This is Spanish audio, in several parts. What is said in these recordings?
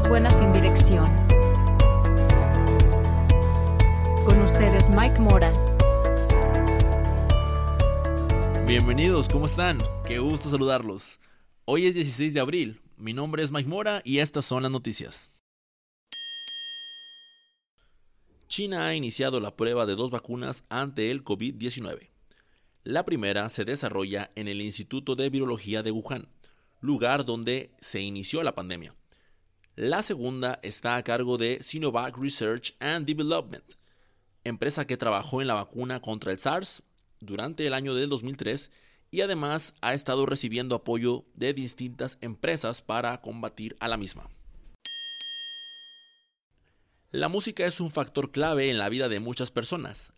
Noticias Buenas sin Dirección. Con ustedes Mike Mora. Bienvenidos, ¿cómo están? Qué gusto saludarlos. Hoy es 16 de abril, mi nombre es Mike Mora y estas son las noticias. China ha iniciado la prueba de dos vacunas ante el COVID-19. La primera se desarrolla en el Instituto de Virología de Wuhan, lugar donde se inició la pandemia. La segunda está a cargo de Sinovac Research and Development, empresa que trabajó en la vacuna contra el SARS durante el año del 2003 y además ha estado recibiendo apoyo de distintas empresas para combatir a la misma. La música es un factor clave en la vida de muchas personas.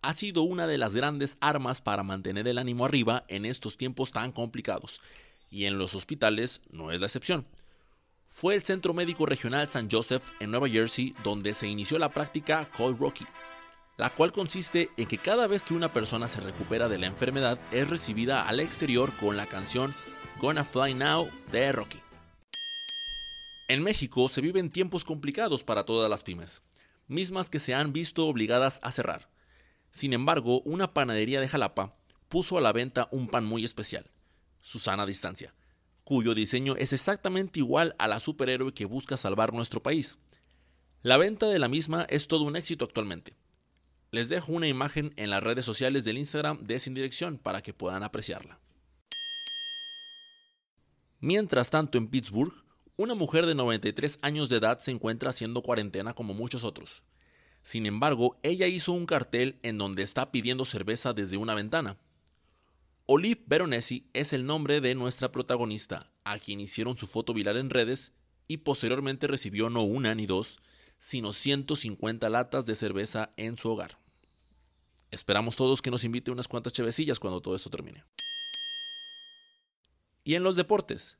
Ha sido una de las grandes armas para mantener el ánimo arriba en estos tiempos tan complicados, y en los hospitales no es la excepción. Fue el Centro Médico Regional San Joseph en Nueva Jersey donde se inició la práctica Cold Rocky, la cual consiste en que cada vez que una persona se recupera de la enfermedad es recibida al exterior con la canción Gonna Fly Now de Rocky. En México se viven tiempos complicados para todas las pymes, mismas que se han visto obligadas a cerrar. Sin embargo, una panadería de Jalapa puso a la venta un pan muy especial, Susana Distancia, cuyo diseño es exactamente igual a la superhéroe que busca salvar nuestro país. La venta de la misma es todo un éxito actualmente. Les dejo una imagen en las redes sociales del Instagram de Sin Dirección para que puedan apreciarla. Mientras tanto, en Pittsburgh, una mujer de 93 años de edad se encuentra haciendo cuarentena como muchos otros. Sin embargo, ella hizo un cartel en donde está pidiendo cerveza desde una ventana. Olive Veronesi es el nombre de nuestra protagonista, a quien hicieron su foto viral en redes y posteriormente recibió no una ni dos, sino 150 latas de cerveza en su hogar. Esperamos todos que nos invite unas cuantas chevecillas cuando todo esto termine. Y en los deportes,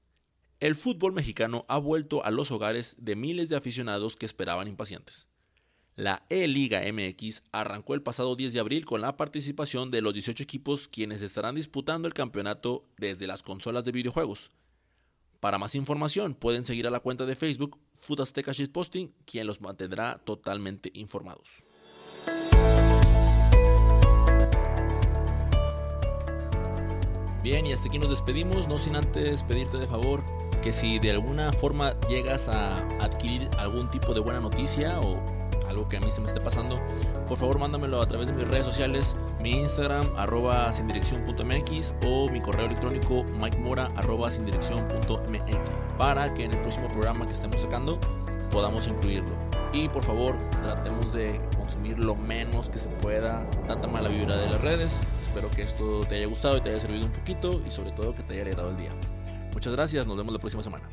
el fútbol mexicano ha vuelto a los hogares de miles de aficionados que esperaban impacientes. La E-Liga MX arrancó el pasado 10 de abril con la participación de los 18 equipos quienes estarán disputando el campeonato desde las consolas de videojuegos. Para más información pueden seguir a la cuenta de Facebook Food Azteca Posting, quien los mantendrá totalmente informados. Bien, y hasta aquí nos despedimos, no sin antes pedirte de favor que si de alguna forma llegas a adquirir algún tipo de buena noticia o algo que a mí se me esté pasando, por favor mándamelo a través de mis redes sociales, mi Instagram arroba sindirección.mx o mi correo electrónico mikemora arroba sindirección.mx para que en el próximo programa que estemos sacando podamos incluirlo. Y por favor tratemos de consumir lo menos que se pueda tanta mala vibra de las redes. Espero que esto te haya gustado y te haya servido un poquito y sobre todo que te haya alegrado el día. Muchas gracias, nos vemos la próxima semana.